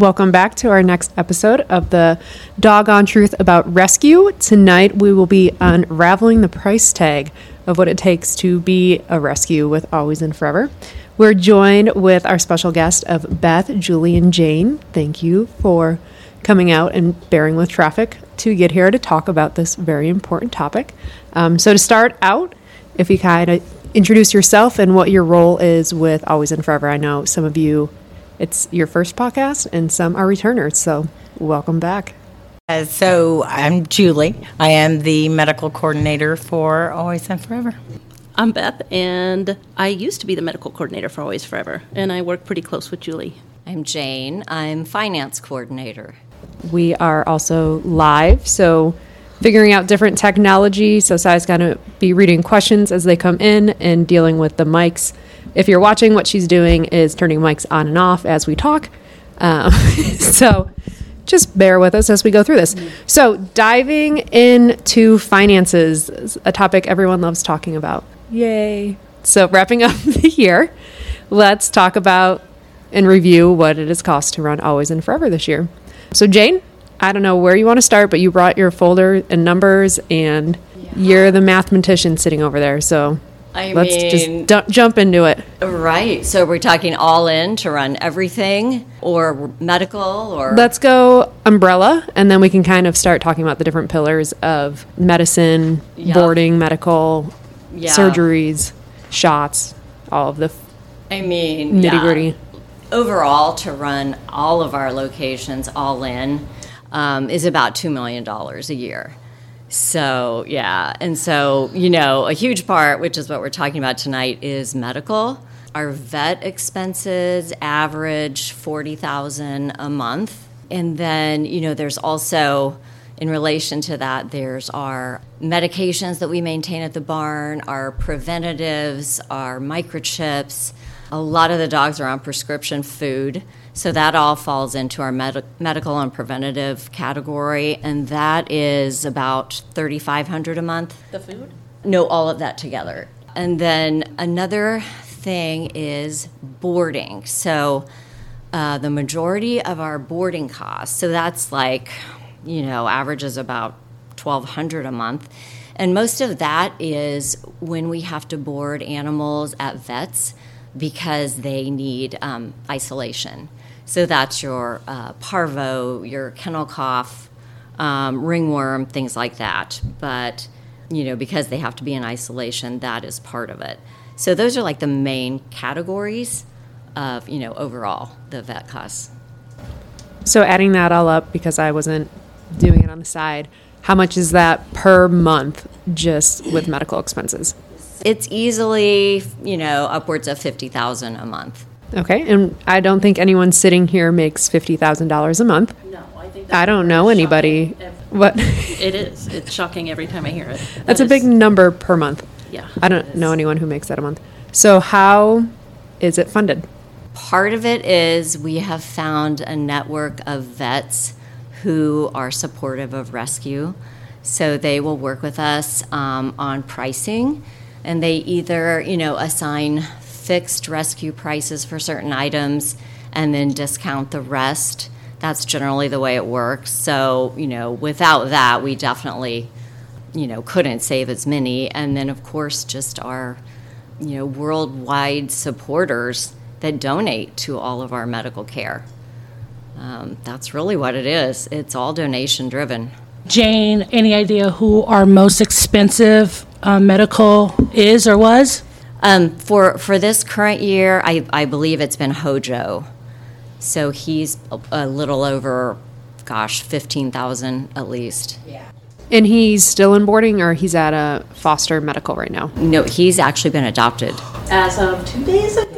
Welcome back to our next episode of the Doggone Truth About Rescue. Tonight we will be unraveling the price tag of what it takes to be a rescue with Always and Furever. We're joined with our special guest of Beth, Julie, and Jane. Thank you for coming out and bearing with traffic to get here to talk about this very important topic. Um, so, to start out, if you kind of introduce yourself and what your role is with Always and Furever. I know some of you, it's your first podcast, and some are returners. So, welcome back. Uh, so, I'm Julie. I am the medical coordinator for Always and Furever. I'm Beth, and I used to be the medical coordinator for Always Furever, and I work pretty close with Julie. I'm Jane. I'm finance coordinator. We are also live, so figuring out different technology. So Sai's going to be reading questions as they come in and dealing with the mics. If you're watching, what she's doing is turning mics on and off as we talk. Um, so just bear with us as we go through this. So diving into finances, a topic everyone loves talking about. Yay. So wrapping up the year, let's talk about and review what it has cost to run Always and Furever this year. So Jane, I don't know where you want to start, but you brought your folder and numbers, and you're the mathematician sitting over there. So I let's mean, just du- jump into it. right. So we're talking all in to run everything, or medical, or Let's go umbrella, and then we can kind of start talking about the different pillars of medicine, Yeah. boarding, medical, Yeah. surgeries, shots, all of the f- I mean, nitty yeah. gritty. Overall, to run all of our locations all in um, is about $2 million a year. So, yeah. And so, you know, a huge part, which is what we're talking about tonight, is medical. Our vet expenses average 40000 a month. And then, you know, there's also, in relation to that, there's our medications that we maintain at the barn, our preventatives, our microchips. A lot of the dogs are on prescription food. So that all falls into our med- medical and preventative category, and that is about 3500 a month. The food? No, all of that together. And then another thing is boarding. So uh, the majority of our boarding costs, so that's like, you know, averages about 1200 a month. And most of that is when we have to board animals at vets because they need um, isolation. So that's your uh, parvo, your kennel cough, um, ringworm, things like that. But you know, because they have to be in isolation, that is part of it. So those are like the main categories of you know overall the vet costs. So adding that all up because I wasn't doing it on the side, how much is that per month just with medical expenses? It's easily you know upwards of fifty thousand a month. Okay, and I don't think anyone sitting here makes fifty thousand dollars a month. No, I think I don't know anybody. What? It is. It's shocking every time I hear it. That's a big number per month. Yeah. I don't know anyone who makes that a month. So how is it funded? Part of it is we have found a network of vets who are supportive of rescue. So they will work with us um, on pricing, and they either, you know, assign fixed rescue prices for certain items and then discount the rest. That's generally the way it works. So, you know, without that, we definitely, you know, couldn't save as many. And then, of course, just our, you know, worldwide supporters that donate to all of our medical care. Um, that's really what it is. It's all donation driven. Jane, any idea who our most expensive uh, medical is or was? Um, for for this current year, I, I believe it's been Hojo, so he's a, a little over, gosh, fifteen thousand at least. Yeah. And he's still in boarding or he's at a foster medical right now? No, he's actually been adopted. As of two days ago.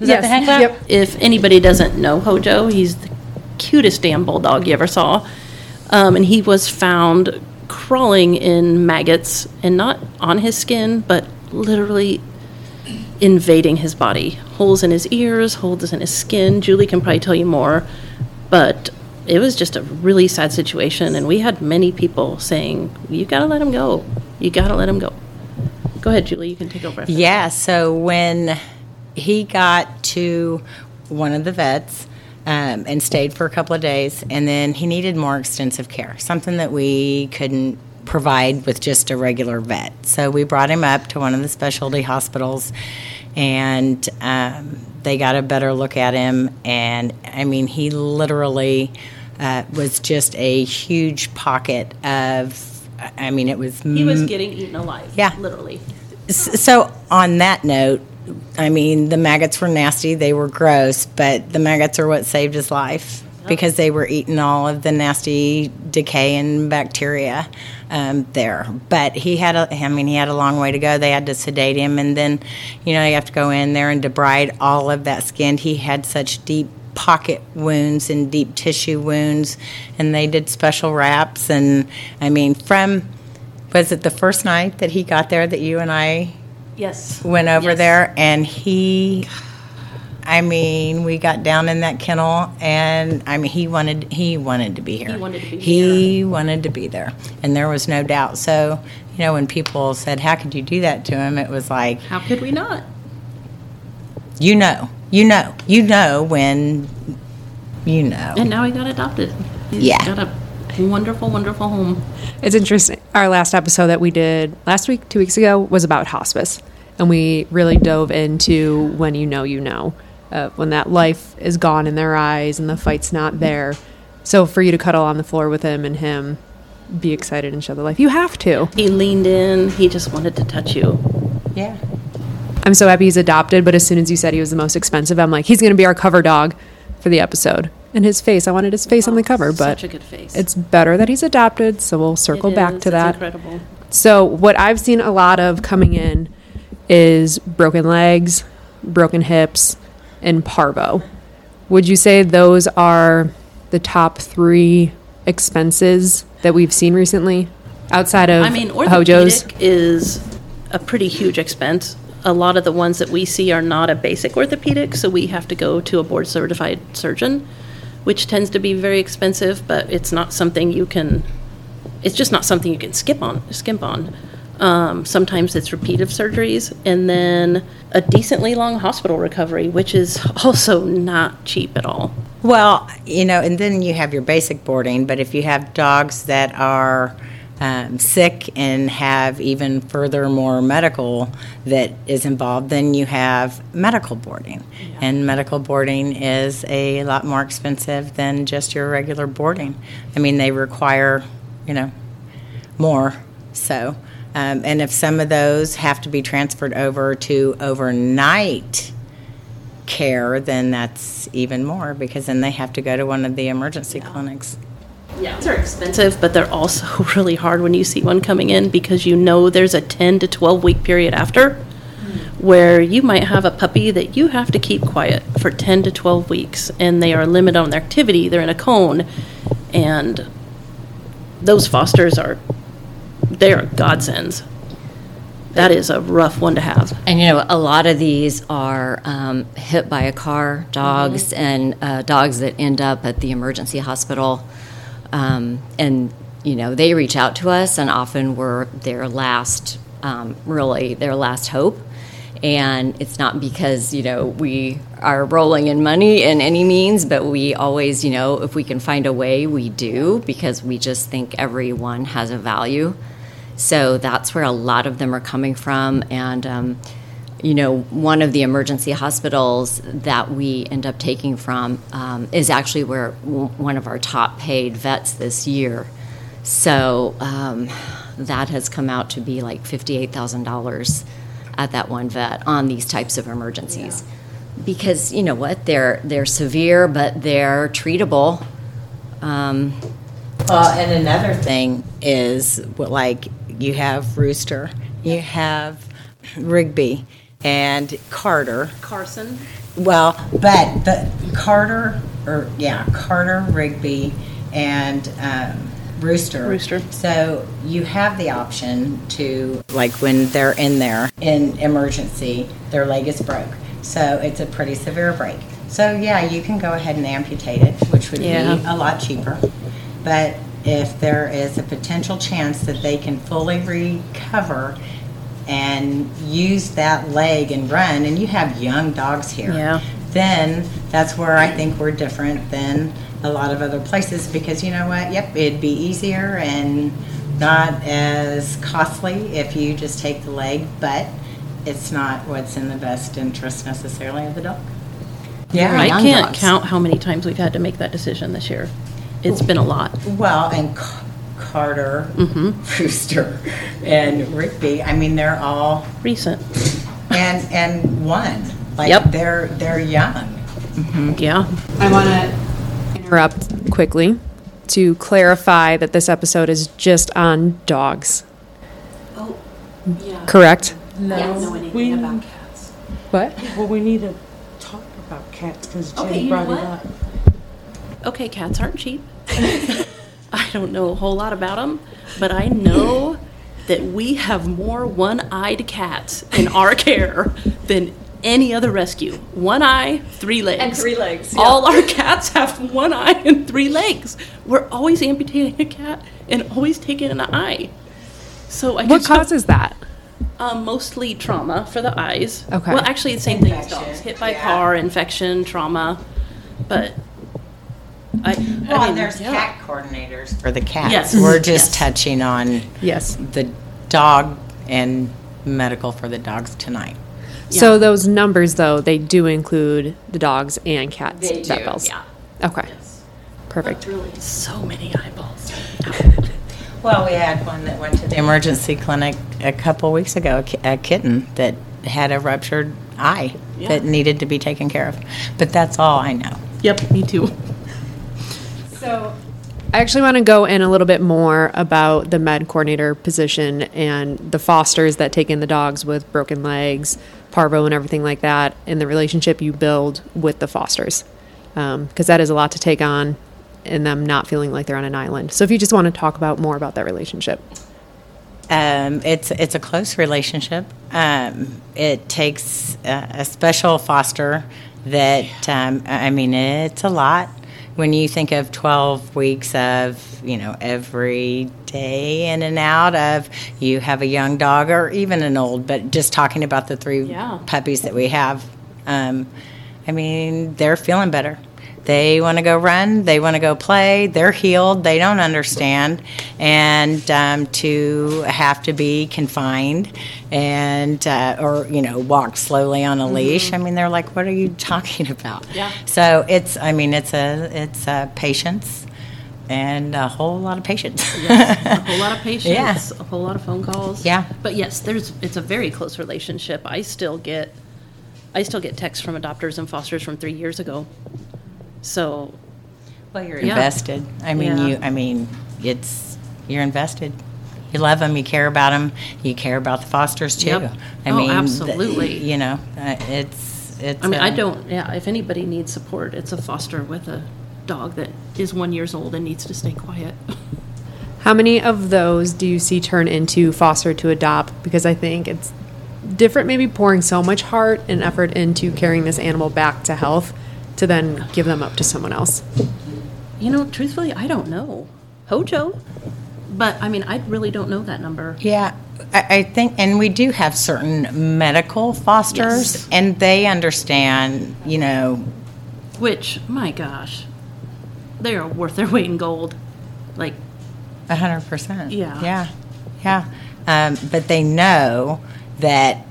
Is that the hand clap? Yep. If anybody doesn't know Hojo, he's the cutest damn bulldog you ever saw. Um, and he was found crawling in maggots and not on his skin, but literally invading his body. Holes in his ears, holes in his skin. Julie can probably tell you more. But it was just a really sad situation. And we had many people saying, You gotta let him go. You gotta let him go. Go ahead, Julie. You can take over. Yeah, so when he got to one of the vets um, and stayed for a couple of days. And then he needed more extensive care, something that we couldn't provide with just a regular vet. So we brought him up to one of the specialty hospitals, and um, they got a better look at him. And I mean, he literally uh, was just a huge pocket of. I mean, it was. He was getting eaten alive. Yeah. Literally. So, on that note, I mean, the maggots were nasty, they were gross, but the maggots are what saved his life because they were eating all of the nasty decay and bacteria um, there. But he had a, I mean, he had a long way to go. They had to sedate him, and then, you know, you have to go in there and debride all of that skin. He had such deep pocket wounds and deep tissue wounds, and they did special wraps. And I mean, from was it the first night that he got there that you and I Yes. went over Yes. there and he I mean, we got down in that kennel and I mean he wanted he wanted to be here. He wanted to be He wanted to be there. And there was no doubt. So, you know, when people said, How could you do that to him? It was like, How could we not? you know, you know, you know when you know. And now he got adopted. He's Yeah. got a wonderful, wonderful home. It's interesting. Our last episode that we did last week, two weeks ago, was about hospice. And we really dove into when you know, you know, uh, when that life is gone in their eyes and the fight's not there. So for you to cuddle on the floor with him and him be excited and show the life, you have to. He leaned in. He just wanted to touch you. yeah. I'm so happy he's adopted, but as soon as you said he was the most expensive, I'm like, he's going to be our cover dog for the episode. And his face, I wanted his face on the oh, cover, but Such a good face. it's better that he's adopted, so we'll circle It back is. to It's that. incredible. So, what I've seen a lot of coming in is broken legs, broken hips, and parvo. Would you say those are the top three expenses that we've seen recently outside of I mean, Hojo's? orthopedic is a pretty huge expense. A lot of the ones that we see are not a basic orthopedic, so we have to go to a board certified surgeon, which tends to be very expensive, but it's not something you can, it's just not something you can skip on, skimp on. Um, sometimes it's repeative surgeries, and then a decently long hospital recovery, which is also not cheap at all. Well, you know, and then you have your basic boarding, but if you have dogs that are um, sick and have even further more medical that is involved, then you have medical boarding. And medical boarding is a lot more expensive than just your regular boarding. I mean, they require, you know, more. So, um, and if some of those have to be transferred over to overnight care, then that's even more because then they have to go to one of the emergency clinics. Yeah. They're expensive, but they're also really hard when you see one coming in because you know there's a 10 to 12 week period after where you might have a puppy that you have to keep quiet for 10 to 12 weeks and they are limited on their activity. They're in a cone and those fosters are they are godsends. That is a rough one to have. And you know, a lot of these are um, hit by a car dogs and uh, dogs that end up at the emergency hospital. Um, and you know, they reach out to us, and often we're their last, um, really their last hope. And it's not because you know we are rolling in money in any means, but we always, you know, if we can find a way, we do because we just think everyone has a value. So that's where a lot of them are coming from. And, um, you know, one of the emergency hospitals that we end up taking from um, is actually where w- one of our top paid vets this year. So um, that has come out to be like $58,000 at that one vet on these types of emergencies. Because, you know what, they're, they're severe, but they're treatable. Um, Well, and another thing is like you have Rooster, you have Rigby, and Carter. Carson. Well, but the Carter, or yeah, Carter, Rigby, and um, Rooster. Rooster. So you have the option to, like, when they're in there in emergency, their leg is broke. So it's a pretty severe break. So yeah, you can go ahead and amputate it, which would Yeah. be a lot cheaper. But if there is a potential chance that they can fully recover and use that leg and run, and you have young dogs here. Yeah. then that's where I think we're different than a lot of other places because you know what? Yep, it'd be easier and not as costly if you just take the leg, but it's not what's in the best interest necessarily of the dog. Yeah, I can't dogs. count how many times we've had to make that decision this year. It's been a lot. Well, and C- Carter, mm-hmm. Rooster, and Rigby. I mean, they're all Recent. and and one. Like Yep. they're they're young. Mm-hmm. Yeah. I want to interrupt quickly to clarify that this episode is just on dogs. Oh, yeah. Correct? No, know anything we, about cats. What? Well, we need to talk about cats because Jen Okay, you brought know it what? up. Okay, cats aren't cheap. I don't know a whole lot about them, but I know that we have more one eyed cats in our care than any other rescue. One eye, three legs. And three legs, All our cats have one eye and three legs. We're always amputating a cat and always taking an eye. So I What just- causes that? Um, mostly trauma for the eyes. Okay. Well, actually, the same thing as dogs. Hit by yeah. car, infection, trauma. But I. Well, I mean, and there's yeah. cat coordinators for the cats. Yes. We're just Yes. touching on Yes. the dog and medical for the dogs tonight. So those numbers, though, they do include the dogs and cats. They vet do, bills. yeah. Okay. Perfect. Really, so many eyeballs. Well, we had one that went to the emergency clinic a couple weeks ago, a ki- a kitten that had a ruptured eye Yeah. that needed to be taken care of. But that's all I know. Yep, me too. So I actually want to go in a little bit more about the med coordinator position and the fosters that take in the dogs with broken legs, parvo, and everything like that, and the relationship you build with the fosters. Because that is a lot to take on and them not feeling like they're on an island. So if you just want to talk about more about that relationship. Um, it's it's a close relationship. Um, it takes a, a special foster that um, I I mean it's a lot when you think of twelve weeks of you know every day in and out of you have a young dog or even an old, but just talking about the three Yeah. puppies that we have, um, I mean they're feeling better. They want to go run. They want to go play. They're healed. They don't understand. And um, to have to be confined and, uh, or, you know, walk slowly on a leash, I mean, they're like, what are you talking about? Yeah. So it's, I mean, it's a, it's a patience and a whole lot of patience. a whole lot of patience, Yeah. a whole lot of phone calls. Yeah. But yes, there's it's a very close relationship. I still get I still get texts from adopters and fosters from 3 years ago. So, Well, you're Yeah. invested. I mean, Yeah. you. I mean, it's you're invested. You love them. You care about them. You care about the fosters too. Yep. I Oh, mean, th- absolutely. you know, uh, it's it's. I mean, I don't yeah, if anybody needs support, it's a foster with a dog that is 1 years old and needs to stay quiet. How many of those do you see turn into foster to adopt? Because I think it's different, maybe pouring so much heart and effort into carrying this animal back to health to then give them up to someone else. you know, truthfully, I don't know. Hojo. But I mean, I really don't know that number. Yeah, I, I think, and we do have certain medical fosters, Yes. and they understand. You know, Which, my gosh, they are worth their weight in gold. Like, a hundred percent. Yeah. yeah, yeah. Um, but they know that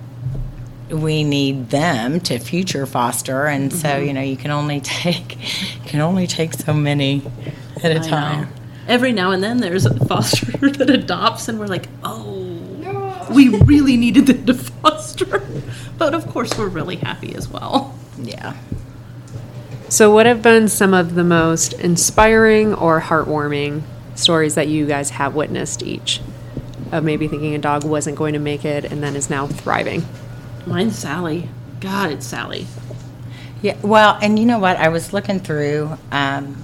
we need them to future foster, and so Mm-hmm. you know, you can only take can only take so many at a I know. time. Every now and then there's a foster that adopts, and we're like, oh, we really needed them to foster. But of course, we're really happy as well. Yeah. So, what have been some of the most inspiring or heartwarming stories that you guys have witnessed each? Of maybe thinking a dog wasn't going to make it and then is now thriving. Mine's Sally. God, it's Sally. Yeah, well, and you know what? I was looking through um,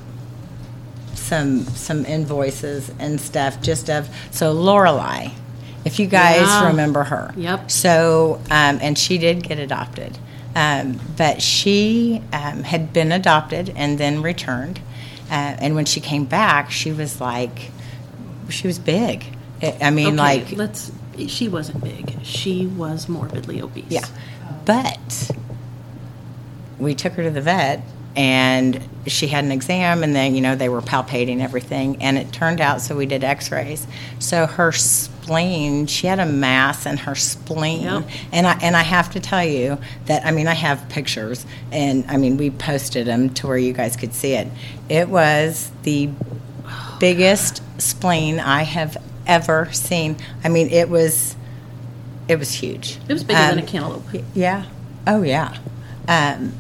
some some invoices and stuff, just of so Lorelei, if you guys Yeah. remember her. Yep. So, um, and she did get adopted, um, but she um, had been adopted and then returned, uh, and when she came back, she was like, she was big. I I mean, Okay, like let's. She wasn't big. She was morbidly obese. Yeah. But we took her to the vet and she had an exam and then you know they were palpating everything and it turned out so we did x-rays so her spleen she had a mass in her spleen Yep. and I and I have to tell you that I mean I have pictures and I mean we posted them to where you guys could see it it was the oh, biggest spleen I have ever seen I mean it was it was huge It was bigger than Um, a cantaloupe. yeah. Oh yeah. Um,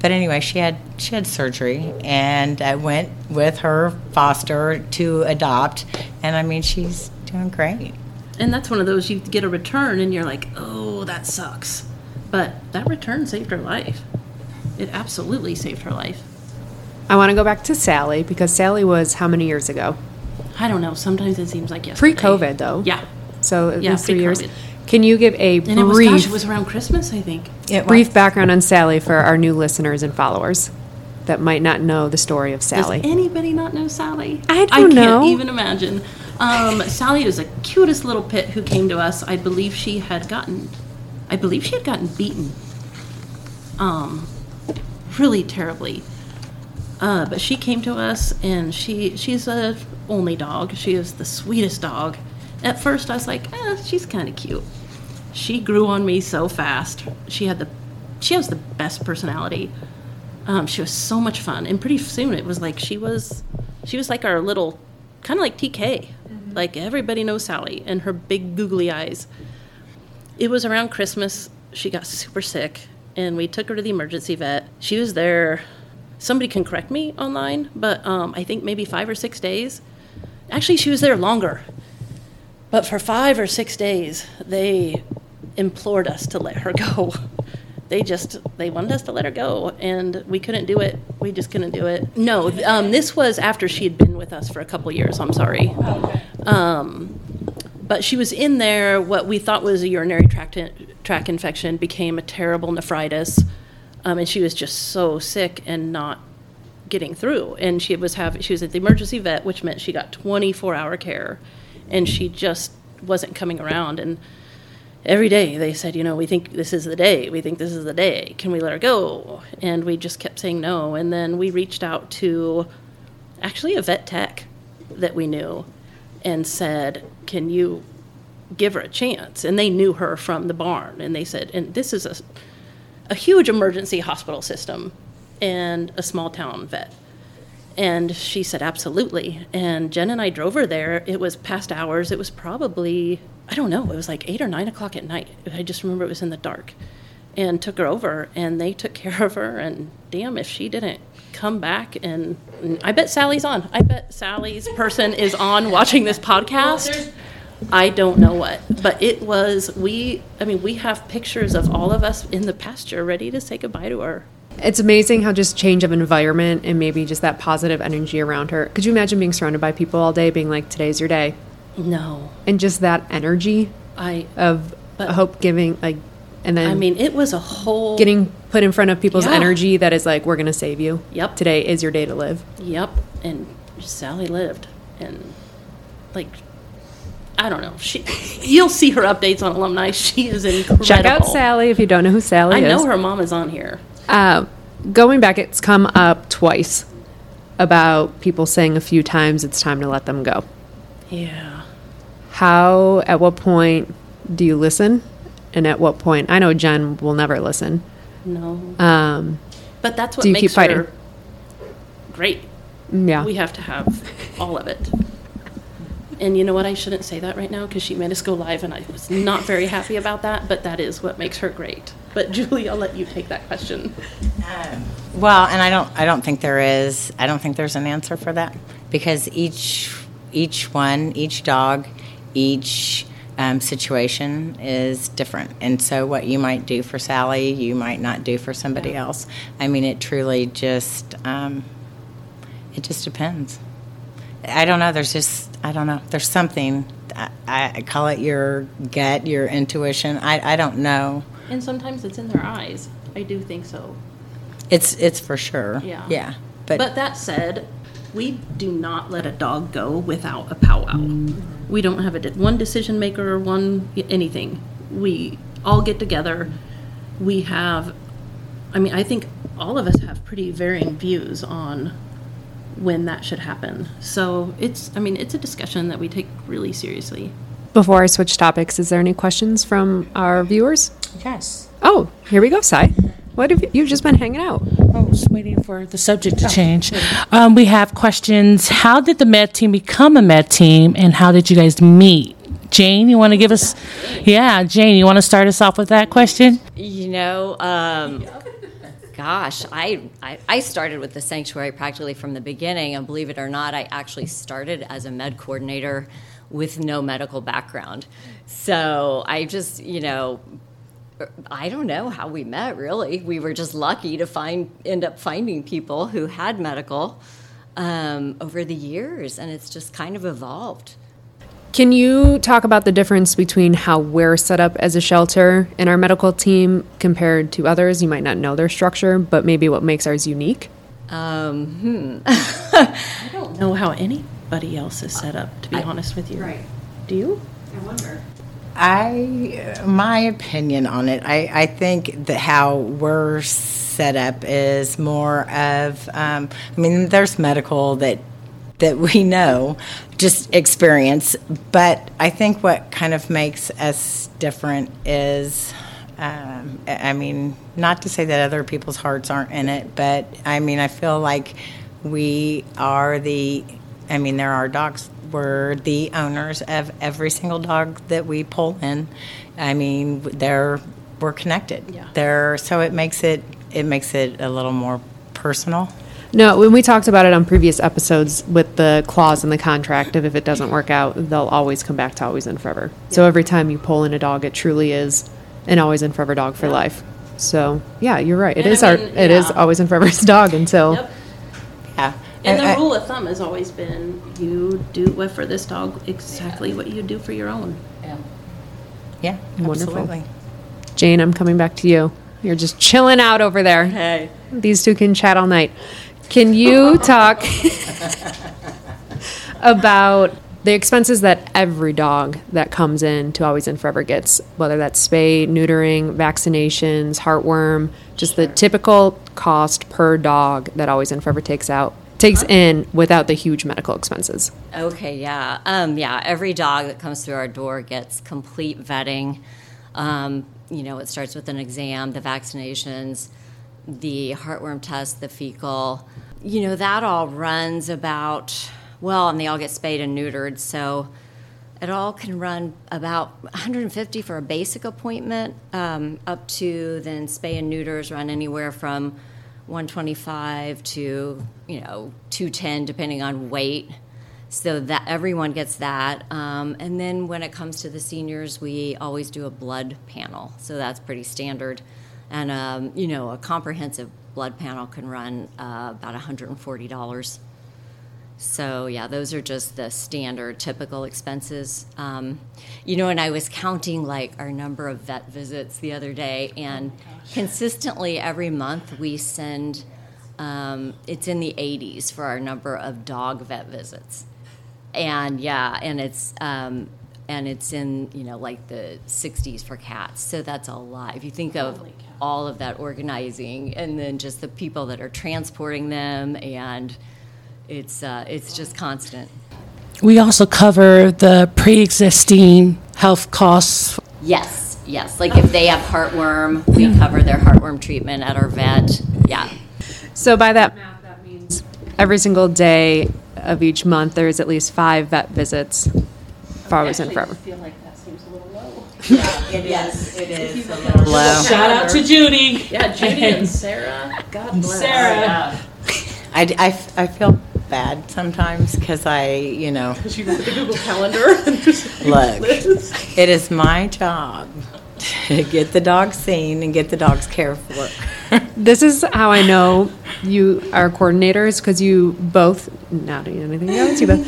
but anyway, she had she had surgery and I went with her foster to adopt, and I mean she's doing great. And that's one of those you get a return and you're like, oh, that sucks. But that return saved her life. It absolutely saved her life. I want to go back to Sally because Sally was how many years ago? I don't know. Sometimes it seems like yesterday. Pre-COVID, though. Yeah. So at Yeah, least three years. Can you give a And it was, brief, gosh, it was around Christmas, I think. It brief was- background on Sally for our new listeners and followers that might not know the story of Sally? Does anybody not know Sally? I don't I can't know. even imagine. Um, Sally is the cutest little pit who came to us. I believe she had gotten, I believe she had gotten beaten, um, really terribly. Uh, but she came to us, and she she's a only dog. She is the sweetest dog. At first, I was like, eh, she's kind of cute. She grew on me so fast. She had the, she has the best personality. Um, she was so much fun, and pretty soon it was like she was, she was like our little, kind of like TK. Like everybody knows Sally and her big googly eyes. It was around Christmas. She got super sick, and we took her to the emergency vet. She was there. Somebody can correct me online, but um, I think maybe five or six days. Actually, she was there longer. But for five or six days, they implored us to let her go. They just they wanted us to let her go, and we couldn't do it. We just couldn't do it. No, um, this was after she had been with us for a couple years. I'm sorry. Um, but she was in there. What we thought was a urinary tract tract infection became a terrible nephritis, um, and she was just so sick and not getting through. And she was have she was at the emergency vet, which meant she got 24 hour care, and she just wasn't coming around. And every day they said, you know, we think this is the day. We think this is the day. Can we let her go? And we just kept saying no. And then we reached out to actually a vet tech that we knew and said, Can you give her a chance? And they knew her from the barn. And they said, And this is a, a huge emergency hospital system and a small town vet. And she said, Absolutely. And Jen and I drove her there. It was past hours. It was probably, I don't know, it was like eight or nine o'clock at night. I just remember it was in the dark. And took her over, and they took care of her. And damn, if she didn't come back, and, and I bet Sally's on. I bet Sally's person is on watching this podcast. I don't know what, but it was, we, I mean, we have pictures of all of us in the pasture ready to say goodbye to her. It's amazing how just change of environment and maybe just that positive energy around her. Could you imagine being surrounded by people all day being like, today's your day? No, And just that energy I, of hope giving, like, and then I mean, it was a whole. getting put in front of people's Yeah. energy that is like, we're going to save you. Yep. Today is your day to live. Yep, and Sally lived, and like, I don't know. She, you'll see her updates on alumni. She is incredible. Check out Sally if you don't know who Sally I is. I know her mom is on here. Uh, going back, it's come up twice about people saying a few times it's time to let them go. Yeah. How, at what point do you listen? And at what point, I know Jen will never listen. No, Um, but that's what do you makes keep fighting? her great. yeah. We have to have all of it. And you know what? I shouldn't say that right now because she made us go live, and I was not very happy about that. But that is what makes her great. But Julie, I'll let you take that question. Well, and I don't I don't think there is I don't think there's an answer for that because each each one, each dog, each um, situation is different, and so what you might do for Sally, you might not do for somebody else. I mean, it truly just um, it just depends. I don't know. There's just I don't know. There's something. I, I call it your gut, your intuition. I, I don't know. And sometimes it's in their eyes. I do think so. It's it's for sure. Yeah. Yeah. But, But, that said, we do not let a dog go without a powwow. We don't have a one decision maker or one anything. We all get together. We have I mean, I think all of us have pretty varying views on when that should happen. So it's, I mean, it's a discussion that we take really seriously. Before I switch topics, is there any questions from our viewers? Yes. Oh, here we go, Sai. What have you, you've just been hanging out? I was waiting for the subject to change. Um, we have questions. How did the med team become a med team, and how did you guys meet? Jane, you want to give us? Yeah, Jane, you want to start us off with that question? You know, um, gosh, I, I I started with the sanctuary practically from the beginning, and believe it or not, I actually started as a med coordinator with no medical background. So I just, you know, I don't know how we met. Really, we were just lucky to find end up finding people who had medical um, over the years, and it's just kind of evolved. Can you talk about the difference between how we're set up as a shelter and our medical team compared to others? You might not know their structure, but maybe what makes ours unique. Um, I don't know how anybody else is set up, to be honest with you. Right. Do you? I wonder. I, my opinion on it, I, I think that how we're set up is more of, um, I mean, there's medical that that we know, just experience. But I think what kind of makes us different is, um, I mean, not to say that other people's hearts aren't in it, but I mean, I feel like we are the, I mean, there are dogs. We're the owners of every single dog that we pull in. I mean, they're we're connected. Yeah. They're so it makes it it makes it a little more personal. No, when we talked about it on previous episodes with the clause in the contract of if it doesn't work out, they'll always come back to always and forever. So every time you pull in a dog, it truly is an always and forever dog for life. So yeah, you're right. It And is I our mean, it is yeah. always and forever's dog until Yep. Yeah. And the I- rule of thumb has always been you do what for this dog exactly what you do for your own. yeah, Wonderful. absolutely. Jane, I'm coming back to you. You're just chilling out over there. hey. These two can chat all night. Can you talk about the expenses that every dog that comes in to Always and Furever gets, whether that's spay, neutering, vaccinations, heartworm, just the typical cost per dog that Always and Furever takes out takes in without the huge medical expenses. Okay, yeah. Um, yeah, every dog that comes through our door gets complete vetting. Um, you know, it starts with an exam, the vaccinations, the heartworm test, the fecal. You know, that all runs about, well, and they all get spayed and neutered. So it all can run about 150 for a basic appointment, um, up to then spay and neuters run anywhere from 125 to you know 210 depending on weight. So that everyone gets that, um, and then when it comes to the seniors, we always do a blood panel. So that's pretty standard, and um, you know a comprehensive blood panel can run uh, about 140 dollars. So yeah, those are just the standard, typical expenses. Um, you know, and I was counting like our number of vet visits the other day, and consistently every month we send. Um, it's in the 80s for our number of dog vet visits, and yeah, and it's um, and it's in you know like the 60s for cats. So that's a lot. If you think of all of that organizing, and then just the people that are transporting them and it's uh, it's just constant. We also cover the pre-existing health costs. Yes, yes. Like if they have heartworm, we cover their heartworm treatment at our vet. Yeah. So by that math, that means every single day of each month there is at least five vet visits for Always and Furever. feel like that seems a little low. It is. It is a little low. Shout out to Judy. Yeah, Judy and Sarah. God bless. Sarah. I, I, I feel bad sometimes because I, you know, Because You got the Google Calendar. look, it is my job to get the dog seen and get the dogs cared for. This is how I know you are coordinators because you both, not doing anything else, you both,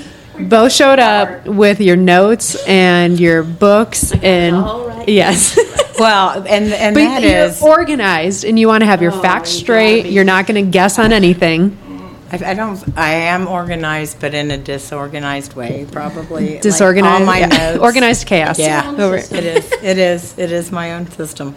both showed up with your notes and your books and all right. yes. Well, and and But that you're is organized and you want to have your facts straight. You're not going to guess on anything. I, I don't. I am organized, but in a disorganized way, probably. Like, Disorganized, all my yeah. notes. Organized chaos. Yeah, Over- it is. It is. It is my own system.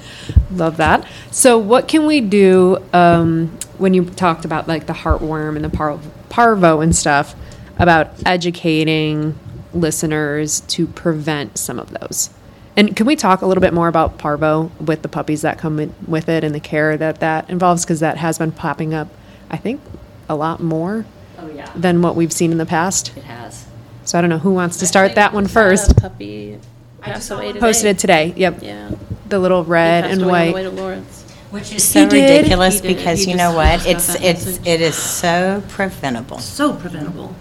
Love that. So, what can we do um, when you talked about like the heartworm and the par- parvo and stuff about educating listeners to prevent some of those? And can we talk a little bit more about parvo with the puppies that come in with it and the care that that involves? Because that has been popping up, I think, a lot more Oh, yeah. than what we've seen in the past. It has. So I don't know who wants to start that one Had a first. Puppy passed away today. Posted it today. Yep, Yeah. the little red and away on the white. way to Lawrence. Which is so ridiculous because you know what? It's it's message. it is so preventable. So preventable.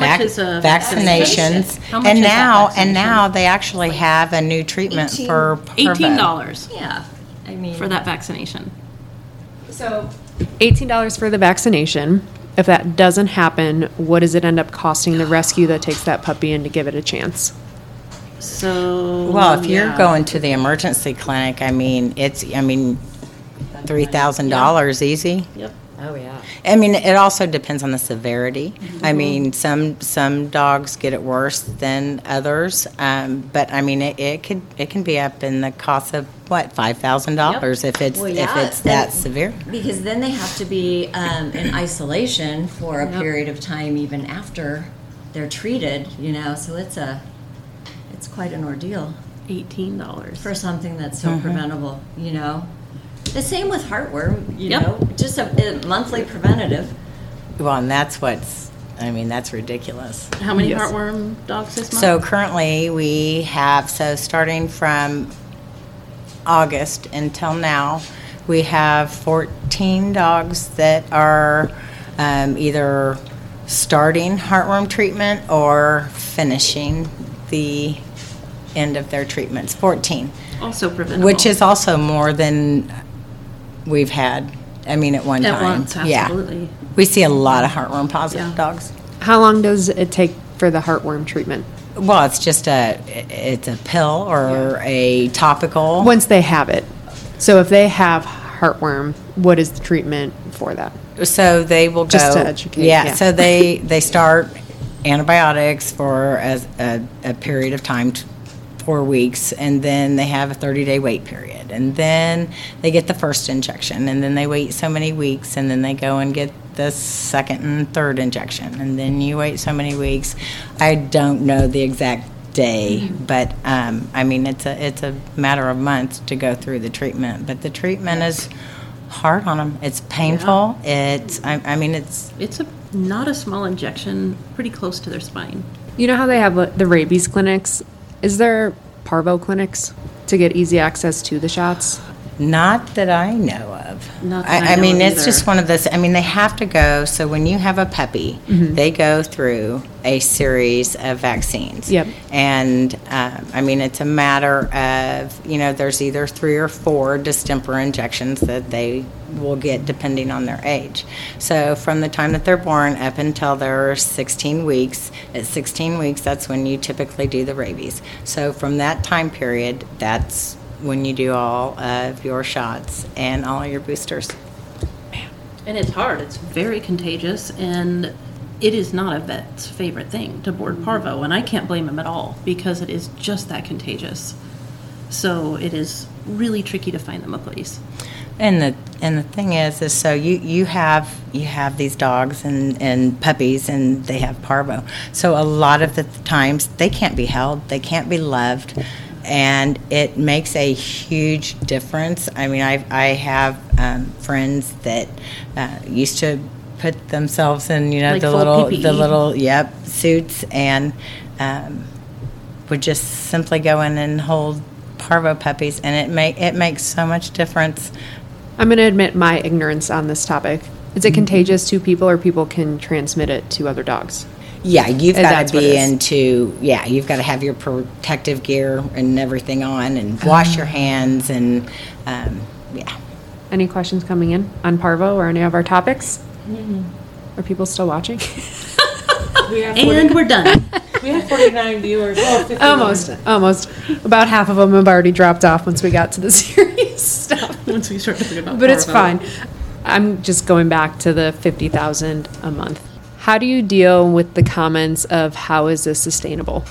How much is a vaccinations, How much and is that now and vaccination? now they actually have a new treatment Eighteen- for parvo. Eighteen dollars Yeah. I mean, for that vaccination. So, eighteen dollars for the vaccination. If that doesn't happen, what does it end up costing the rescue that takes that puppy in to give it a chance? So. Well, if you're yeah. going to the emergency clinic, I mean, it's I mean, three thousand dollars easy. Yep. Oh, yeah. I mean, it also depends on the severity. I Mm-hmm. mean, some some dogs get it worse than others, um, but I mean, it, it could it can be up in the cost of what five thousand dollars if it's Well, if yeah, it's that severe. Because then they have to be um, in isolation for a period of time, even after they're treated. You know, so it's a, it's quite an ordeal Eighteen dollars. for something that's Mm-hmm. so preventable. You know, the same with heartworm. You Yep. know, just a, a monthly preventative. Well, and that's what's I mean, that's ridiculous. How many Yes. heartworm dogs this month? So currently, we have, so starting from August until now, we have 14 dogs that are um, either starting heartworm treatment or finishing the end of their treatments. 14, also preventable. which is also more than we've had, I mean, at one At time. once, Yeah. absolutely. We see a lot of heartworm positive Yeah. dogs. How long does it take for the heartworm treatment? Well, it's just a it's a pill or a topical. Once they have it. So if they have heartworm, what is the treatment for that? so they will go. Just to educate, Yeah. yeah. So they they start antibiotics for as a, a period of time, t- four weeks, and then they have a 30 day wait period, and then they get the first injection, and then they wait so many weeks, and then they go and get the second and third injection, and then you wait so many weeks. I don't know the exact day, Mm-hmm. but um, I mean it's a it's a matter of months to go through the treatment, but the treatment is hard on them. It's painful. It's I, I mean it's It's a not a small injection, pretty close to their spine. You know how they have uh, the rabies clinics? Is there parvo clinics to get easy access to the shots? Not that I know of. Not that I I, I know mean of it's either. just one of those. I mean they have to go. So when you have a puppy, Mm-hmm. they go through a series of vaccines. Yep. And um, I mean it's a matter of you know there's either three or four distemper injections that they will get depending on their age. So from the time that they're born up until they're 16 weeks, at 16 weeks that's when you typically do the rabies. So from that time period, that's when you do all of your shots and all your boosters. And it's hard. It's very contagious, and it is not a vet's favorite thing to board mm-hmm. parvo, and I can't blame him at all because it is just that contagious. So it is really tricky to find them a place. And the and the thing is, is so you you have you have these dogs and and puppies, and they have parvo. So a lot of the times they can't be held, they can't be loved, and it makes a huge difference. I mean, I I have um, friends that uh, used to put themselves in you know Like the little PPE. the little yep suits and. Um, would just simply go in and hold parvo puppies, and it make it makes so much difference. I'm going to admit my ignorance on this topic. Is it Mm-hmm. contagious to people or people can transmit it to other dogs? Yeah, you've And got that's to what be it is. into yeah, you've got to have your protective gear and everything on, and wash Ah. your hands, and um, yeah. Any questions coming in on parvo or any of our topics? Are people still watching? We have, And we're done. we have 49 viewers. Oh, 51. almost, almost. About half of them have already dropped off once we got to the serious stuff. Once we start talking about But it's parvo. fine. I'm just going back to the 50,000 a month. How do you deal with the comments of how is this sustainable?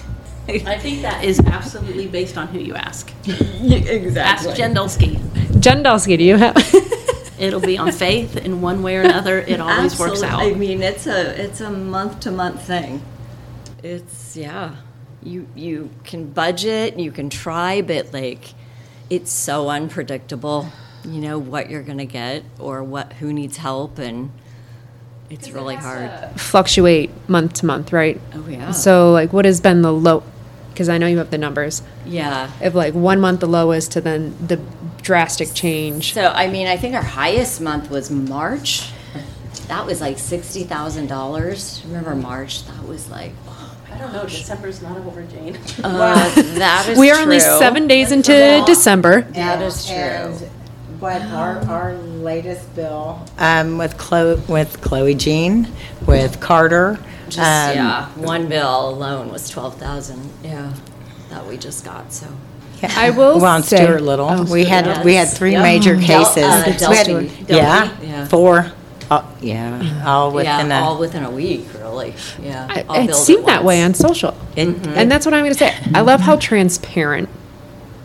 I think that is absolutely based on who you ask. Exactly. Ask Jen Dulski. Do you have? It'll be on faith in one way or another. It always works out. I mean, it's a it's a month to month thing. It's yeah. You you can budget, you can try, but like it's so unpredictable. You know what you're gonna get or what who needs help, and it's really hard. Fluctuate month to month, right? Oh yeah. So, like, what has been the low? Because I know you have the numbers. yeah. If like one month the lowest to then the drastic change. So I mean, I think our highest month was March. That was like sixty thousand dollars. Remember March? That was like I don't know. December's not over, Jane. uh, that is We are only seven days into Well, December. That is true. And what our, our latest bill, um, with Chloe, with Chloe Jean, with Carter. Just um, yeah, one bill alone was twelve thousand. Yeah, that we just got. So I will Well, and say- Stuart Little. Oh, we had, we had three Yep. major Del- cases. uh, We had- Delphi. Yeah, yeah. four, uh, yeah, all within yeah, all a. within a week, really. Yeah, I- it seemed that way on social. it- And that's what I'm going to say. I love how transparent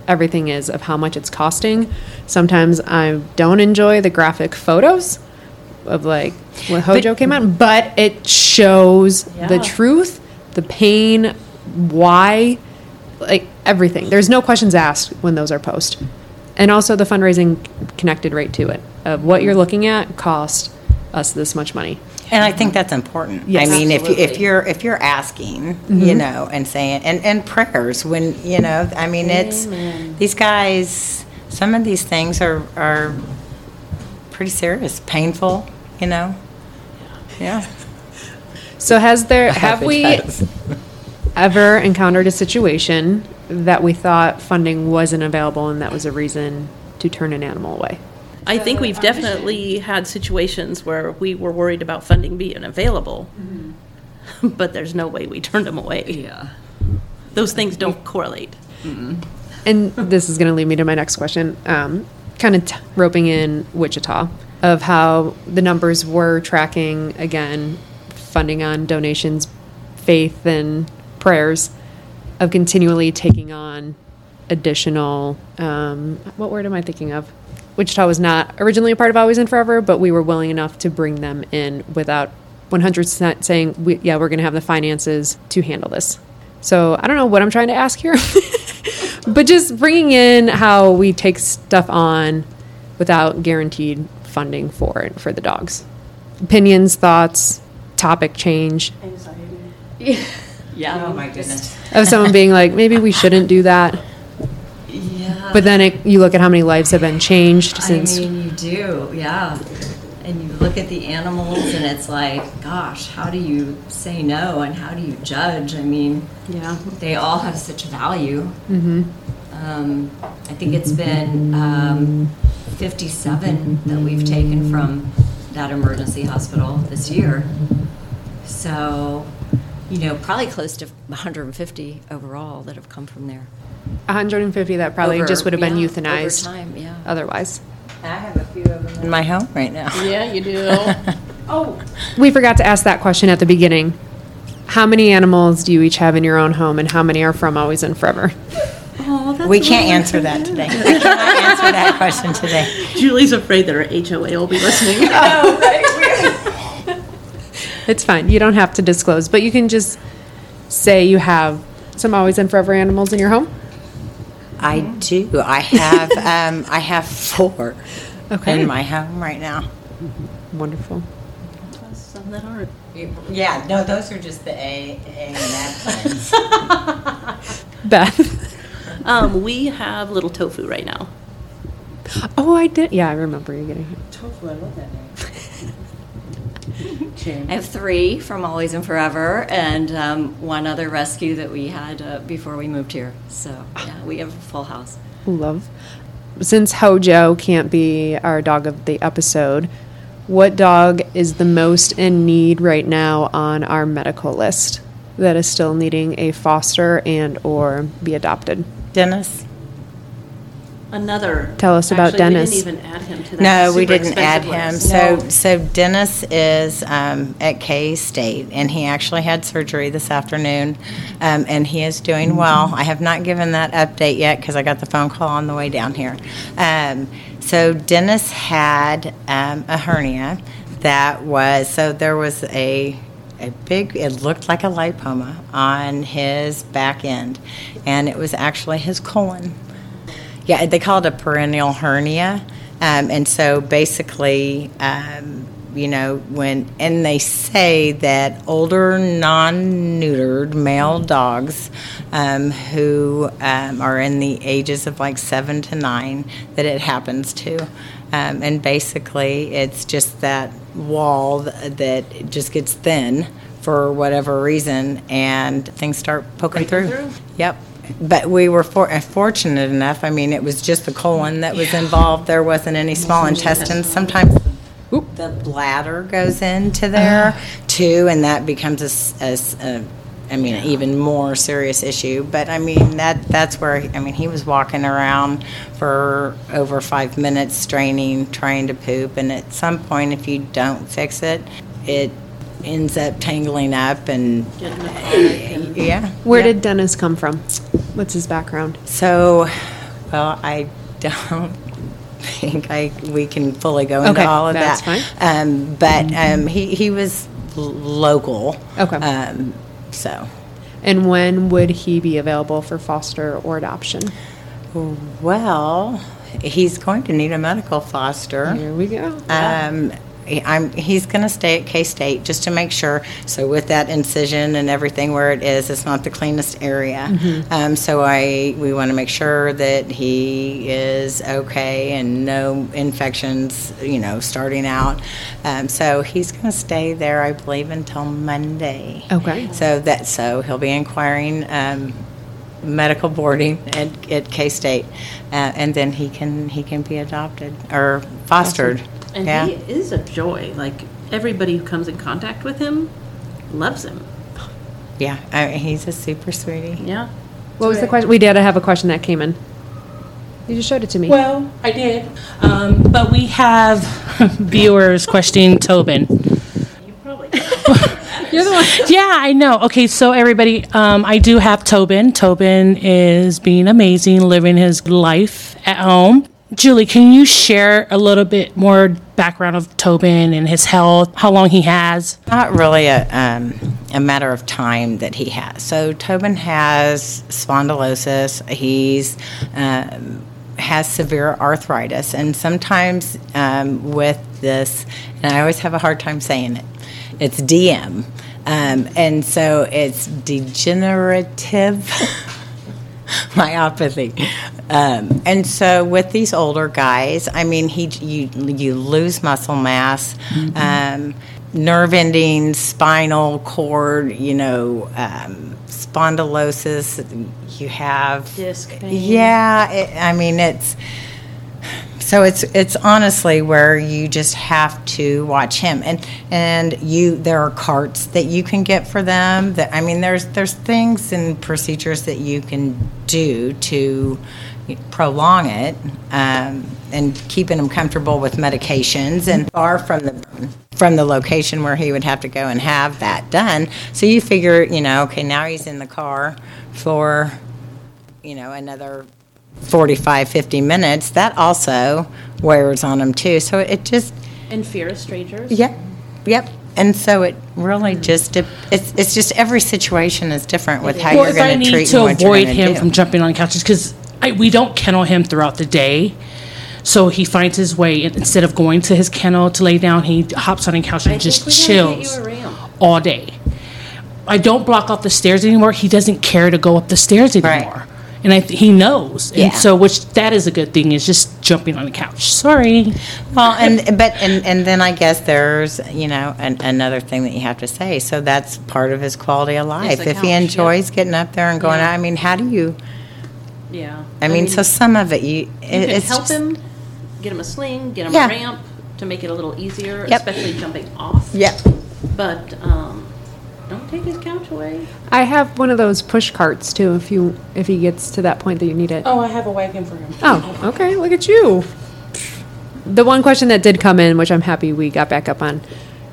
everything is of how much it's costing. Sometimes I don't enjoy the graphic photos of like when Hojo came out, but it shows the truth, the pain, why, like everything. There's no questions asked when those are posted. And also the fundraising connected right to it of what you're looking at cost us this much money. And I think that's important. I mean, if you, if Absolutely. you're if you're asking, Mm-hmm. you know, and saying and and prayers when you know, I mean, it's these guys. Some of these things are are pretty serious, painful. You know. Yeah. So has there have we ever encountered a situation that we thought funding wasn't available and that was a reason to turn an animal away? I think we've definitely had situations where we were worried about funding being available, but there's no way we turned them away. Yeah. Those things don't correlate. And this is going to lead me to my next question. Um, kind of t- roping in Wichita of how the numbers were tracking again, funding on donations, faith, and prayers of continually taking on additional. Um, what word am I thinking of? Wichita was not originally a part of Always and Furever, but we were willing enough to bring them in without 100% saying, we, yeah, we're going to have the finances to handle this. So I don't know what I'm trying to ask here, but just bringing in how we take stuff on without guaranteed funding for it for the dogs. Opinions, thoughts, topic change Anxiety. Yeah. Yeah. Oh my goodness. of someone being like, maybe we shouldn't do that. But then it, you look at how many lives have been changed since. I mean, you do, yeah. And you look at the animals, and it's like, gosh, how do you say no, and how do you judge? I mean, Yeah. they all have such value. Mm-hmm. Um, I think it's been um, 57 that we've taken from that emergency hospital this year. So, you know, probably close to 150 overall that have come from there. 150 that probably Over- just would have been yeah, euthanized over time, yeah. otherwise. I have a few of them in my home right now. Yeah, you do. oh, We forgot to ask that question at the beginning. How many animals do you each have in your own home, and how many are from Always and Furever? Oh, we can't answer that today. I cannot answer that question today. Julie's afraid that her HOA will be listening. It's fine. You don't have to disclose, but you can just say you have some Always and Furever animals in your home. I do. I have um, I have four Okay. in my home right now. Wonderful. Some that aren't. Yeah, no, those are just the A, A and F ones. Beth. Um, we have little tofu right now. Oh, I did. Yeah, I remember you getting it. Tofu, I love that I have three from Always and Furever, and um, one other rescue that we had uh, before we moved here. So yeah, we have a full house. Love. Since Hojo can't be our dog of the episode, what dog is the most in need right now on our medical list that is still needing a foster and or be adopted? Dennis. Another. Tell us about Actually, Dennis. We didn't even add him to that. No, we super didn't add expensive him. list. So, so Dennis is um, at K State, and he actually had surgery this afternoon, um, and he is doing well. I have not given that update yet because I got the phone call on the way down here. Um, so Dennis had um, a hernia that was so there was a a big it looked like a lipoma on his back end, and it was actually his colon. Yeah, they call it a perineal hernia. Um, and so basically, um, you know, when, and they say that older non neutered male dogs um, who um, are in the ages of like seven to nine, that it happens to. Um, and basically, it's just that wall that just gets thin for whatever reason, and things start poking through. through. Yep. But we were for, uh, fortunate enough. I mean, it was just the colon that was involved. There wasn't any small intestines. Sometimes the bladder goes into there too, and that becomes a s- a, s- a- I mean, an even more serious issue. But I mean, that that's where I mean, he was walking around for over five minutes, straining, trying to poop, and at some point, if you don't fix it, it ends up tangling up and Getting the plaque and- yeah. Where yeah. did Dennis come from? What's his background? So, well, I don't think I we can fully go into Okay, all of that's that. Um, but um, he he was l- local. Okay. Um, so, And when would he be available for foster or adoption? well, he's going to need a medical foster. Here we go. Um, he- I'm, he's going to stay at K State just to make sure. So with that incision and everything where it is, it's not the cleanest area. Um, so I we want to make sure that he is okay and no infections. You know, starting out. Um, so he's going to stay there, I believe, until Monday. Okay. So that so he'll be inquiring. Um, medical boarding at, at K State, uh, and then he can he can be adopted or fostered. And yeah. he is a joy. Like everybody who comes in contact with him loves him. Yeah, I mean, he's a super sweetie. Yeah. What was the question? We did have a question that came in. You just showed it to me. Well, I did. Um, but we have viewers questioning Tobin. You probably. You're the one. Yeah, I know. Okay, so everybody, um, I do have Tobin. Tobin is being amazing, living his life at home. Julie, can you share a little bit more background of Tobin and his health, how long he has? Not really a, um, a matter of time that he has. So Tobin has spondylosis. He's um, has severe arthritis, and sometimes um, with this, and I always have a hard time saying it. It's DM, um, and so it's degenerative. myelopathy. Um, and so with these older guys, I mean, he you you lose muscle mass, um, nerve endings, spinal cord, you know, um, spondylosis. You have Disc pain. Yeah, it, I mean it's. So it's it's honestly where you just have to watch him, and and you there are carts that you can get for them. That I mean, there's there's things and procedures that you can do to prolong it, um, and keeping him comfortable with medications and far from the from the location where he would have to go and have that done. So you figure, you know, okay, now he's in the car for, you know, another 45, 50 minutes, that also wears on him too. So it just, and fear of strangers. yep, yep. And so it really just, it, it's, it's just every situation is different with how Well, you're if I going to need treat to and what you're avoid him to from jumping on couches, because we don't kennel him throughout the day. So he finds his way, instead of going to his kennel to lay down, he hops on a couch and I just think we gotta get chills you a ramp. all day. I don't block off the stairs anymore. He doesn't care to go up the stairs Right. Anymore. And I, th- he knows, Yeah. and so which that is a good thing is just jumping on the couch. Sorry, Well, and but and, and then I guess there's you know an, another thing that you have to say. So that's part of his quality of life. the If he couch, enjoys getting up there and going Yeah. out, I mean, how do you? Yeah. I mean, so some of it you, you it, can it's help just- him, get him a sling, get him Yeah. a ramp to make it a little easier, Yep. especially jumping off. Yeah. But um, don't take his couch away. I have one of those push carts too. If you if he gets to that point that you need it. Oh, I have a wagon for him. Oh, okay. Look at you. The one question that did come in, which I'm happy we got back up on,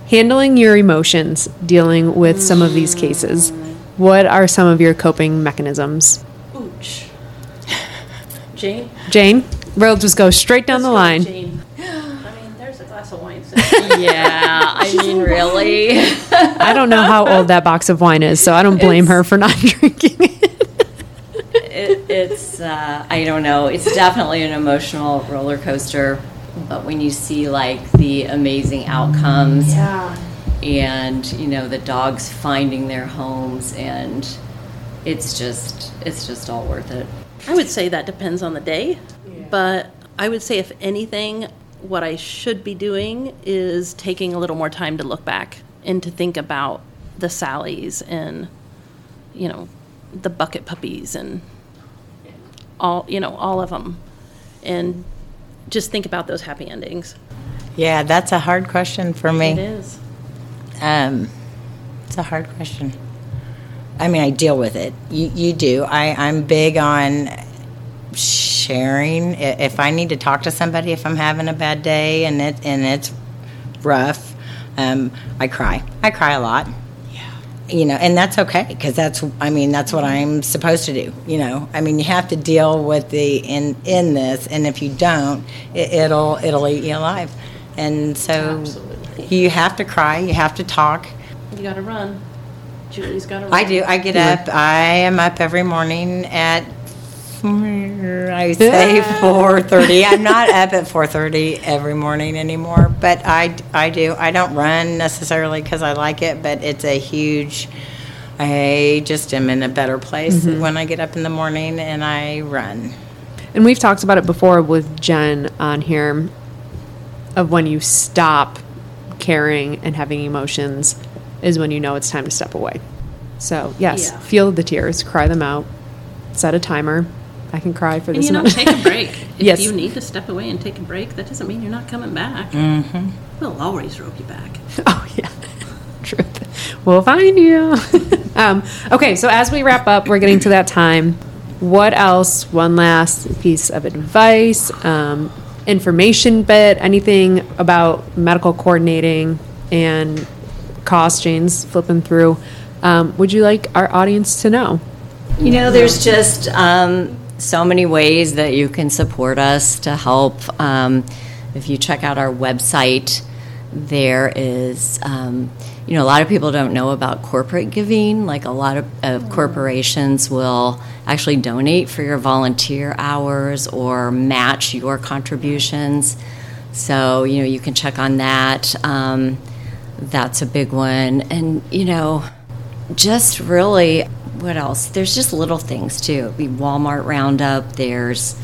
handling your emotions, dealing with some of these cases. What are some of your coping mechanisms? Ooch. Jane? Jane, we'll just go straight down the line. Jane. I mean, there's a glass of wine. sitting Yeah, I mean, really. I don't know how old that box of wine is, so I don't blame her for not drinking it. it, it's uh, I don't know. It's definitely an emotional roller coaster. But when you see like the amazing outcomes, Yeah. and you know the dogs finding their homes, and it's just it's just all worth it. I would say that depends on the day, but I would say if anything, what I should be doing is taking a little more time to look back and to think about the Sallys and you know the bucket puppies and all you know all of them, and just think about those happy endings. Yeah, that's a hard question for me. It is. Um, it's a hard question. I mean, I deal with it. You, you do. I, I'm big on sharing. If I need to talk to somebody, if I'm having a bad day and it and it's rough, um, I cry. I cry a lot. Yeah. You know, and that's okay because that's. I mean, that's what I'm supposed to do. You know, I mean, you have to deal with the in in this, and if you don't, it, it'll it'll eat you alive. And so, Absolutely. you have to cry. You have to talk. You got to run. Julie's got to run. I do. I get up. I am up every morning at I say four thirty. I'm not up at four thirty every morning anymore, but I I do. I don't run necessarily because I like it, but it's a huge. I just am in a better place mm-hmm. when I get up in the morning and I run. And we've talked about it before with Jen on here of when you stop caring and having emotions is when you know it's time to step away. So, yes, Yeah. feel the tears, cry them out, set a timer. I can cry for And this you know, take a break. If Yes. you need to step away and take a break, that doesn't mean you're not coming back. Mm-hmm. We'll always rope you back. Oh yeah, truth. We'll find you. um, okay, so as we wrap up, we're getting to that time. What else? One last piece of advice, um, information bit, anything about medical coordinating and cost chains flipping through. Um, would you like our audience to know? You know, there's just um, so many ways that you can support us to help. Um, if you check out our website, there is, um, you know, a lot of people don't know about corporate giving. Like a lot of, of corporations will actually donate for your volunteer hours or match your contributions. So, you know, you can check on that. Um, that's a big one. And, you know, just really what else? There's just little things too. Be walmart roundup. There's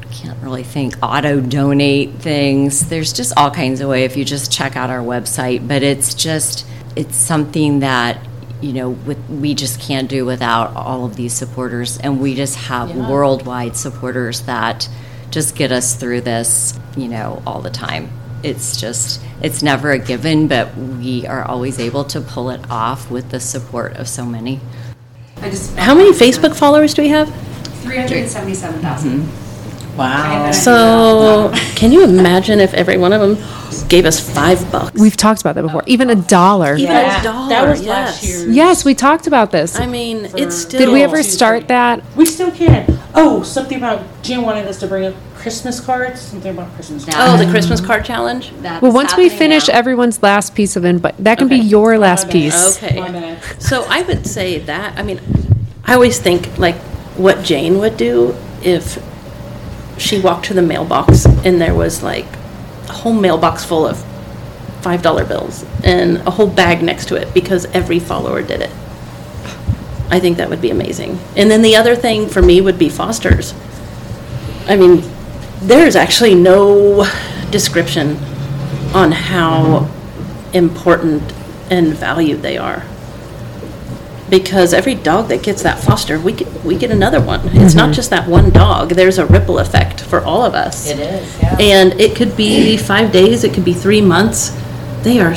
I can't really think auto donate things. There's just all kinds of way if you just check out our website. But it's just it's something that you know with, we just can't do without all of these supporters. And we just have worldwide supporters that just get us through this you know all the time. It's just it's never a given but we are always able to pull it off with the support of so many How many Facebook followers do we have? 377,000. Mm-hmm. Wow. So, can you imagine if every one of them gave us five bucks? We've talked about that before. Oh, Even a oh, oh. dollar. Even Yeah. a dollar. That was yes. last year. Yes, we talked about this. I mean, it's still. Did we ever start that? We still can. Oh, something about Jim wanted us to bring up Christmas cards. Something about Christmas cards. Oh, the Christmas card challenge. Well, once we finish everyone's last piece of input, that can be Okay. your last bad. piece. Okay. My bad. So I would say that. I mean, I always think like what Jane would do if she walked to the mailbox and there was like a whole mailbox full of five dollar bills and a whole bag next to it because every follower did it. I think that would be amazing. And then the other thing for me would be fosters. I mean, there's actually no description on how important and valued they are. Because every dog that gets that foster, we get, we get another one. It's not mm-hmm. just that one dog. There's a ripple effect for all of us. It is, yeah. And it could be five days, it could be three months. They are,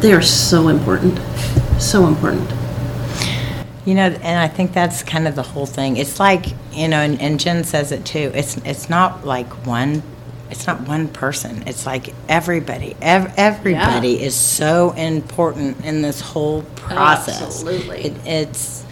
they are so important. So important. You know, and I think that's kind of the whole thing. It's like you know, and, and Jen says it too. It's it's not like one. It's not one person. It's like everybody. Ev- everybody is so important in this whole oh, process. Absolutely. It, it's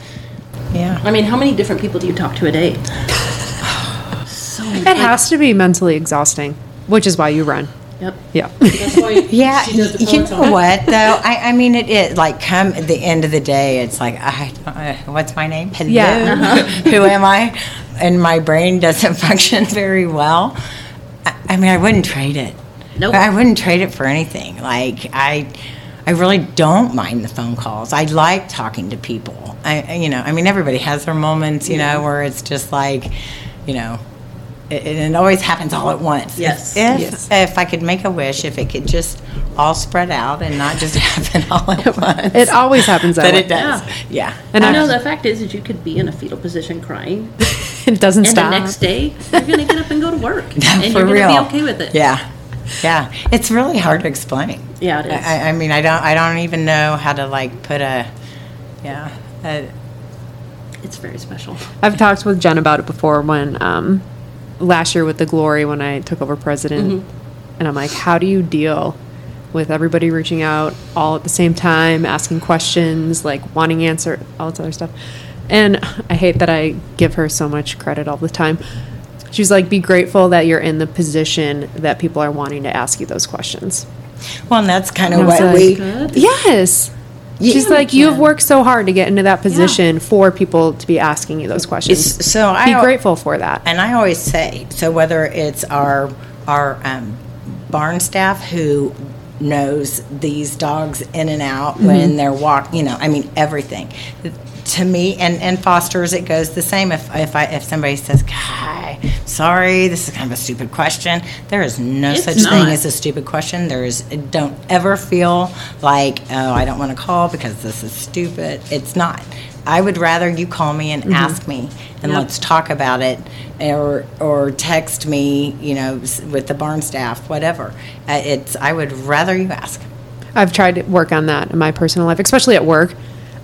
yeah. I mean, how many different people do you talk to a day? so It has to be mentally exhausting, which is why you run. Yep. Yeah. Yeah, you know what though? I, I mean, it is like come at the end of the day, it's like, I, uh, what's my name? Hello, Yeah. who am I? And my brain doesn't function very well. I, I mean, I wouldn't trade it. Nope. I wouldn't trade it for anything. Like I, I really don't mind the phone calls. I like talking to people. I, I- you know, I mean, everybody has their moments, you know, where it's just like, you know. It, it always happens all at once. Yes. If, Yes. if I could make a wish, if it could just all spread out and not just happen all at once. It always happens that but way. it does. Yeah. And I I know the fact is that you could be in a fetal position crying, it doesn't and stop. the next day you're going to get up and go to work, and For you're going real. to be okay with it. Yeah. Yeah. It's really hard to explain. Yeah, it is. I, I mean, I don't. I don't even know how to like put a. Yeah. A, It's very special. I've talked with Jen about it before when um, last year with the glory when I took over president, mm-hmm. and I'm like, how do you deal with everybody reaching out all at the same time, asking questions, like wanting answer, all this other stuff. And I hate that I give her so much credit all the time. She's like, be grateful that you're in the position that people are wanting to ask you those questions. well, and that's kind of And I was what like, we. Good. Yes. She's like, you've worked so hard to get into that position for people to be asking you those questions. It's- so I be al- grateful for that. And I always say, so whether it's our our um, barn staff who knows these dogs in and out Mm-hmm. when they're walk, you know, I mean everything. To me, and, and fosters, it goes the same. If if I if somebody says, "Hi, sorry, this is kind of a stupid question," there is no It's such not. thing as a stupid question. There is don't ever feel like, oh, I don't want to call because this is stupid. It's not. I would rather you call me and ask me, and Yep. let's talk about it, or or text me, you know, with the barn staff, whatever. Uh, it's I would rather you ask. I've tried to work on that in my personal life, especially at work.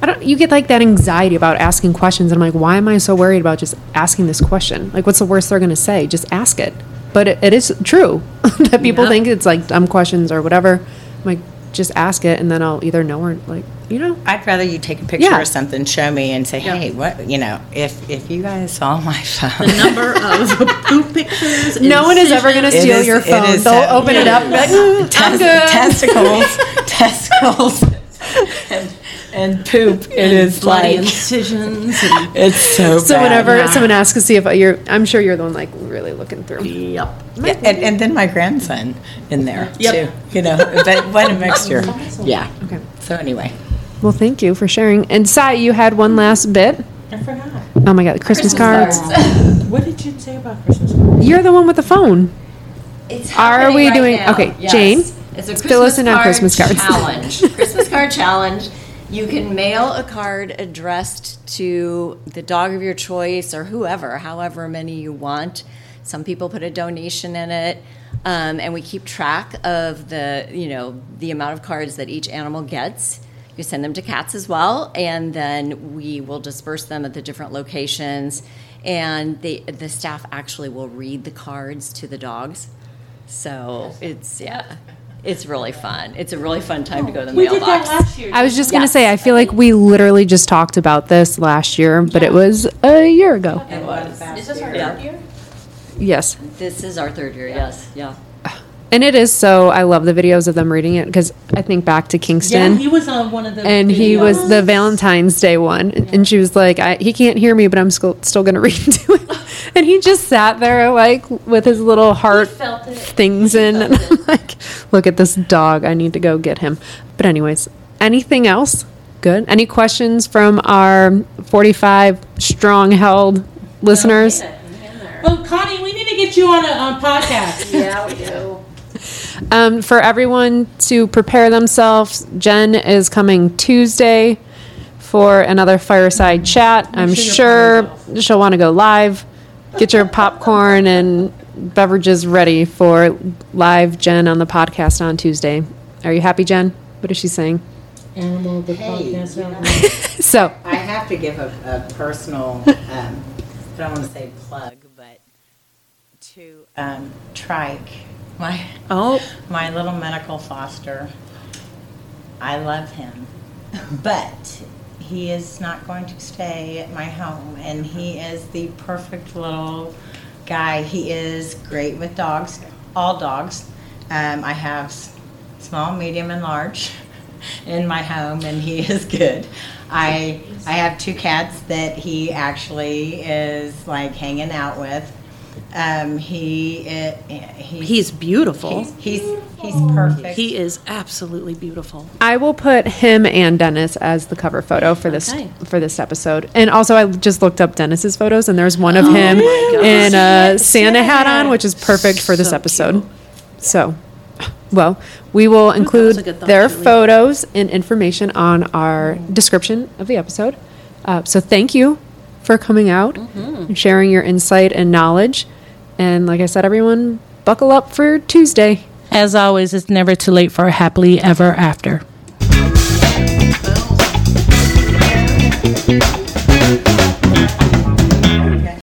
I don't. You get like that anxiety about asking questions, and I'm like, why am I so worried about just asking this question? Like, what's the worst they're going to say? Just ask it. But it, it is true that people Yep. think it's like dumb questions or whatever. I'm like, just ask it, and then I'll either know or like, you know. I'd rather you take a picture Yeah. of something, show me, and say, hey, what you know, if if you guys saw my phone. The number of poop pictures. No one is ever going to steal is- your phone. is They'll so- open it up, and be like, "Mm, Tes- testicles, testicles, and, and poop. It is bloody like incisions. And, it's so. So bad. whenever someone asks to see if you're, I'm sure you're the one like really looking through. yep. Yeah, and, and then my grandson in there Yep. too. You know, but what a mixture. Yeah. Okay. So anyway, Well, thank you for sharing. And Sai, you had one last bit. I forgot. Oh my God, Christmas, cards. What did you say about Christmas cards? You're the one with the phone. It's Are happening we right doing- now. okay, Yes. Jane, It's a fill us Christmas in on card Christmas cards. challenge. Christmas card challenge. You can mail a card addressed to the dog of your choice or whoever, however many you want. Some people put a donation in it, um, and we keep track of the you know the amount of cards that each animal gets. You send them to cats as well, and then we will disperse them at the different locations. And the the staff actually will read the cards to the dogs. So it's yeah, it's really fun. It's a really fun time to go to the We did that mailbox. last year. I was just going to say, I feel like we literally just talked about this last year, but it was a year ago. It was. Is this our Yeah. third year? Yes. This is our third year. Yes, yeah. And it is so, I love the videos of them reading it because I think back to Kingston. Yeah, he was on one of the. and he was the Valentine's Day one, and she was like, I, "He can't hear me, but I'm still still gonna read to him." And he just sat there like with his little heart felt it. things in, and I'm like, "Look at this dog! I need to go get him." But anyways, anything else? Good. Any questions from our 45 strong held listeners? Well, Connie, we need to get you on a on podcast. Yeah, we do. Um, for everyone to prepare themselves, Jen is coming Tuesday for another fireside chat. I'm sure sure she'll want to go live. Get your popcorn and beverages ready for live Jen on the podcast on Tuesday. Are you happy, Jen? What is she saying? animal the Hey, podcast you know, So, I have to give a, a personal, um, I don't want to say plug, but to um, Trike, my Oh, my little medical foster. I love him, but he is not going to stay at my home, and he is the perfect little guy. He is great with dogs, all dogs. Um, I have small, medium, and large in my home, and he is good. I I have two cats that he actually is like hanging out with. Um, he i he's, he's beautiful. He's he's, he's perfect. He is absolutely beautiful. I will put him and Dennis as the cover photo for this Okay. for this episode. And also, I just looked up Dennis's photos, and there's one of Oh him in a Santa hat on, which is perfect for this So episode. cute. So, well, we will include good thought, their Julie. photos and information on our description of the episode. Uh, so, thank you for coming out Mm-hmm. and sharing your insight and knowledge. And like I said, everyone, buckle up for Tuesday. As always, it's never too late for a happily ever after.